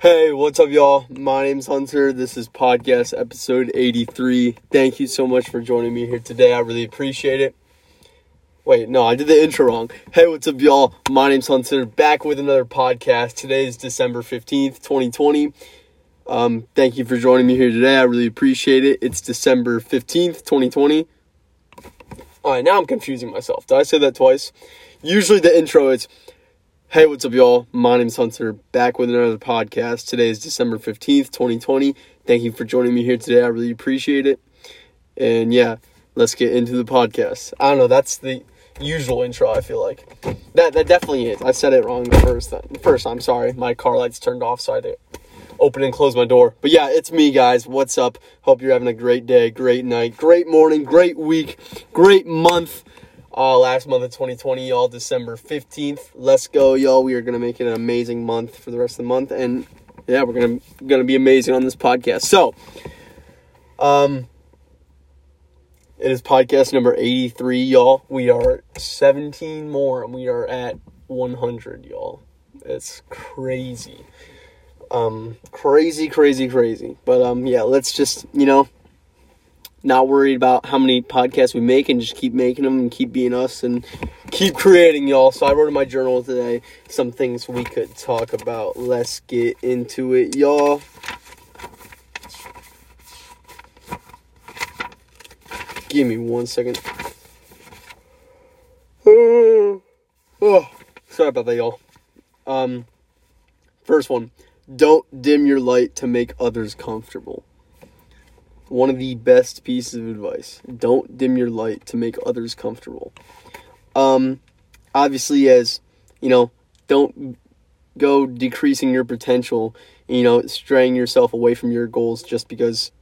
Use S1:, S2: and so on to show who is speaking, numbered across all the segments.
S1: Hey, what's up, y'all? My name's Hunter. This is podcast episode 83. Thank you so much for joining me here today. I really appreciate it. Wait, no, I did the intro wrong. Hey, what's up, y'all? My name's Hunter, back with another podcast. Today is December 15th, 2020. Um, thank you for joining me here today. I really appreciate it. It's December 15th, 2020. All right, now I'm confusing myself. Did I say that twice? Usually the intro is Hey, what's up, y'all? My name's Hunter, back with another podcast. Today is December 15th, 2020. Thank you for joining me here today. I really appreciate it. And yeah, let's get into the podcast. I don't know, that's the usual intro, I feel like. That that definitely is. I said it wrong the first time. First, I'm sorry. My car lights turned off, so I had to open and close my door. But yeah, it's me, guys. What's up? Hope you're having a great day, great night, great morning, great week, great month uh, last month of 2020, y'all, December 15th. Let's go, y'all. We are going to make it an amazing month for the rest of the month. And yeah, we're going to going to be amazing on this podcast. So, um, it is podcast number 83, y'all. We are 17 more and we are at 100, y'all. It's crazy. Um, crazy, crazy, crazy. But, um, yeah, let's just, you know, not worried about how many podcasts we make and just keep making them and keep being us and keep creating y'all. So i wrote in my journal today some things we could talk about. Let's get into it y'all. Give me one second. Oh sorry about that y'all. Um first one. Don't dim your light to make others comfortable one of the best pieces of advice. Don't dim your light to make others comfortable. Um, obviously, as you know, don't go decreasing your potential, you know, straying yourself away from your goals just because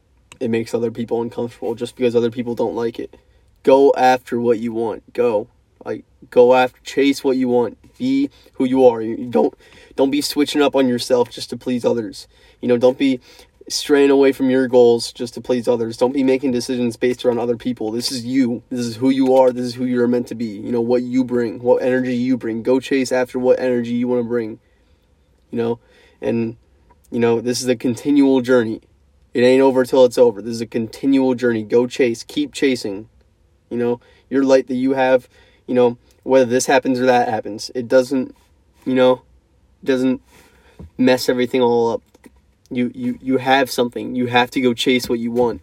S1: it makes other people uncomfortable, just because other people don't like it. Go after what you want. Go. Like go after chase what you want. Be who you are. You don't don't be switching up on yourself just to please others. You know, don't be straying away from your goals just to please others. Don't be making decisions based around other people. This is you. This is who you are. This is who you're meant to be. You know, what you bring, what energy you bring. Go chase after what energy you want to bring. You know, and, you know, this is a continual journey. It ain't over till it's over. This is a continual journey. Go chase. Keep chasing. You know, your light that you have, you know, whether this happens or that happens, it doesn't, you know, doesn't mess everything all up you you you have something. You have to go chase what you want.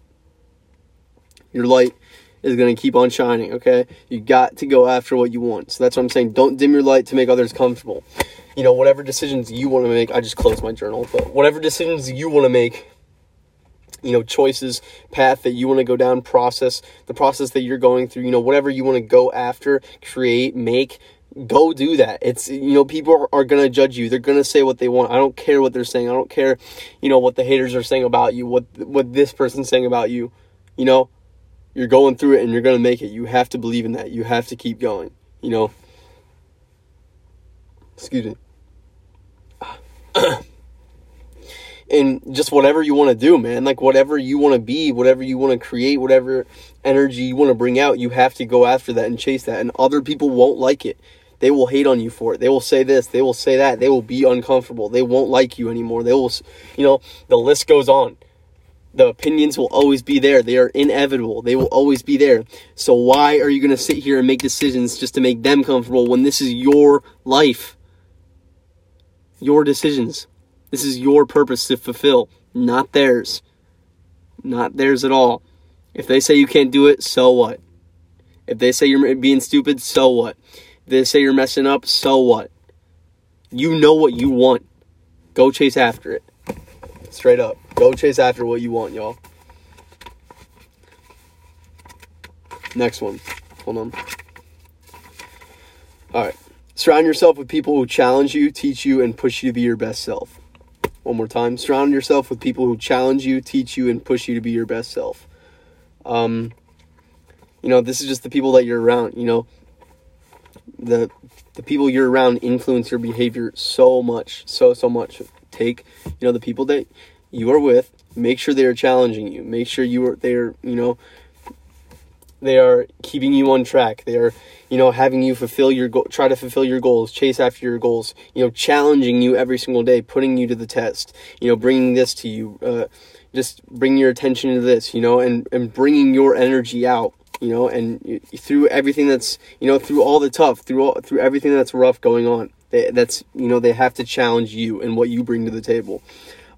S1: Your light is going to keep on shining, okay? You got to go after what you want. So that's what I'm saying. Don't dim your light to make others comfortable. You know, whatever decisions you want to make, I just closed my journal, but whatever decisions you want to make, you know, choices, path that you want to go down, process, the process that you're going through, you know, whatever you want to go after, create, make, go do that. It's you know people are, are going to judge you. They're going to say what they want. I don't care what they're saying. I don't care, you know, what the haters are saying about you, what what this person's saying about you. You know, you're going through it and you're going to make it. You have to believe in that. You have to keep going, you know. Excuse me. and just whatever you want to do, man. Like whatever you want to be, whatever you want to create, whatever energy you want to bring out, you have to go after that and chase that. And other people won't like it. They will hate on you for it. They will say this, they will say that. They will be uncomfortable. They won't like you anymore. They will, you know, the list goes on. The opinions will always be there. They are inevitable. They will always be there. So why are you going to sit here and make decisions just to make them comfortable when this is your life? Your decisions. This is your purpose to fulfill, not theirs. Not theirs at all. If they say you can't do it, so what? If they say you're being stupid, so what? They say you're messing up, so what? You know what you want. Go chase after it. Straight up. Go chase after what you want, y'all. Next one. Hold on. All right. Surround yourself with people who challenge you, teach you, and push you to be your best self. One more time. Surround yourself with people who challenge you, teach you, and push you to be your best self. Um, you know, this is just the people that you're around. You know, the the people you're around influence your behavior so much, so so much. Take you know the people that you are with. Make sure they are challenging you. Make sure you are they're you know they are keeping you on track. They are, you know, having you fulfill your goal, try to fulfill your goals, chase after your goals. You know, challenging you every single day, putting you to the test. You know, bringing this to you, uh, just bring your attention to this. You know, and and bringing your energy out. You know, and through everything that's, you know, through all the tough, through all, through everything that's rough going on, they, that's, you know, they have to challenge you and what you bring to the table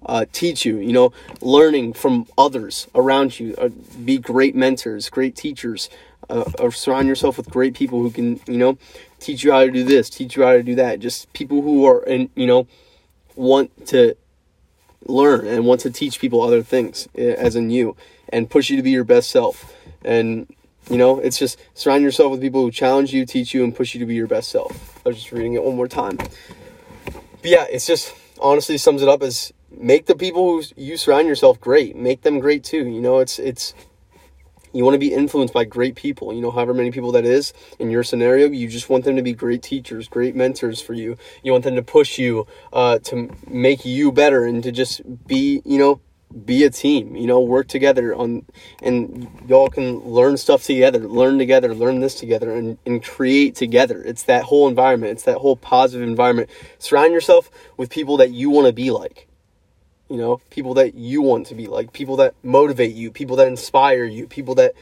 S1: uh, teach you, you know, learning from others around you, uh, be great mentors, great teachers, uh, or surround yourself with great people who can, you know, teach you how to do this, teach you how to do that. Just people who are, and you know, want to learn and want to teach people other things, eh, as in you, and push you to be your best self. And you know, it's just surround yourself with people who challenge you, teach you, and push you to be your best self. I was just reading it one more time. But yeah, it's just honestly sums it up as make the people who you surround yourself great. Make them great too. You know, it's it's you want to be influenced by great people. You know, however many people that is in your scenario, you just want them to be great teachers, great mentors for you. You want them to push you uh, to make you better and to just be, you know, be a team you know work together on and y'all can learn stuff together learn together learn this together and, and create together. It's that whole environment. It's that whole positive environment. Surround yourself with people that you want to be like you know people that you want to be like people that motivate you people that inspire you people that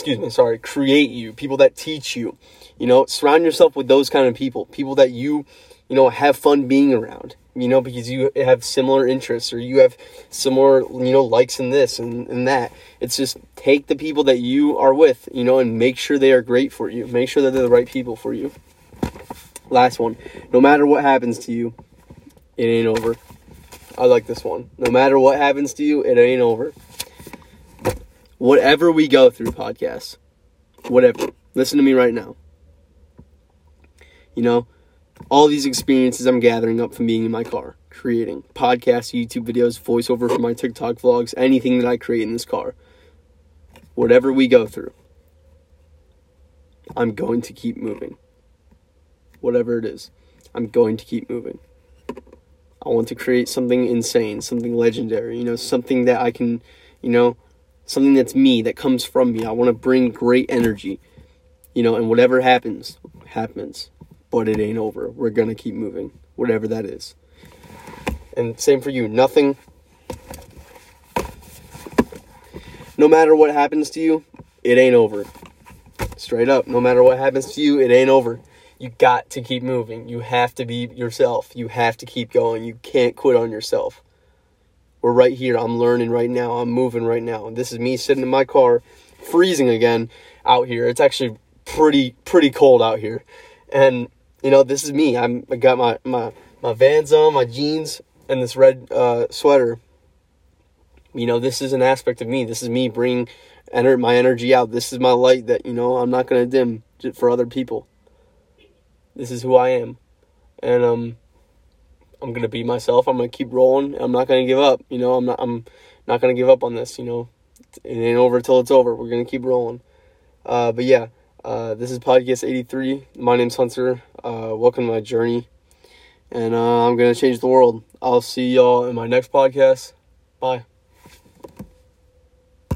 S1: excuse me sorry create you people that teach you you know surround yourself with those kind of people people that you you know have fun being around you know because you have similar interests or you have similar you know likes in this and, and that it's just take the people that you are with you know and make sure they are great for you make sure that they're the right people for you last one no matter what happens to you it ain't over. I like this one. No matter what happens to you, it ain't over. Whatever we go through, podcasts, whatever. Listen to me right now. You know, all these experiences I'm gathering up from being in my car, creating podcasts, YouTube videos, voiceover for my TikTok vlogs, anything that I create in this car. Whatever we go through, I'm going to keep moving. Whatever it is, I'm going to keep moving. I want to create something insane, something legendary, you know, something that I can, you know, something that's me, that comes from me. I want to bring great energy, you know, and whatever happens, happens. But it ain't over. We're going to keep moving, whatever that is. And same for you. Nothing, no matter what happens to you, it ain't over. Straight up, no matter what happens to you, it ain't over you got to keep moving. You have to be yourself. You have to keep going. You can't quit on yourself. We're right here. I'm learning right now. I'm moving right now. This is me sitting in my car, freezing again out here. It's actually pretty pretty cold out here. And you know, this is me. I'm I got my my my Vans on, my jeans, and this red uh, sweater. You know, this is an aspect of me. This is me bringing enter my energy out. This is my light that you know I'm not gonna dim for other people. This is who I am. And um I'm gonna be myself. I'm gonna keep rolling. I'm not gonna give up. You know, I'm not I'm not gonna give up on this, you know. It ain't over till it's over. We're gonna keep rolling. Uh but yeah, uh this is podcast eighty three. My name's Hunter. Uh welcome to my journey. And uh I'm gonna change the world. I'll see y'all in my next podcast. Bye.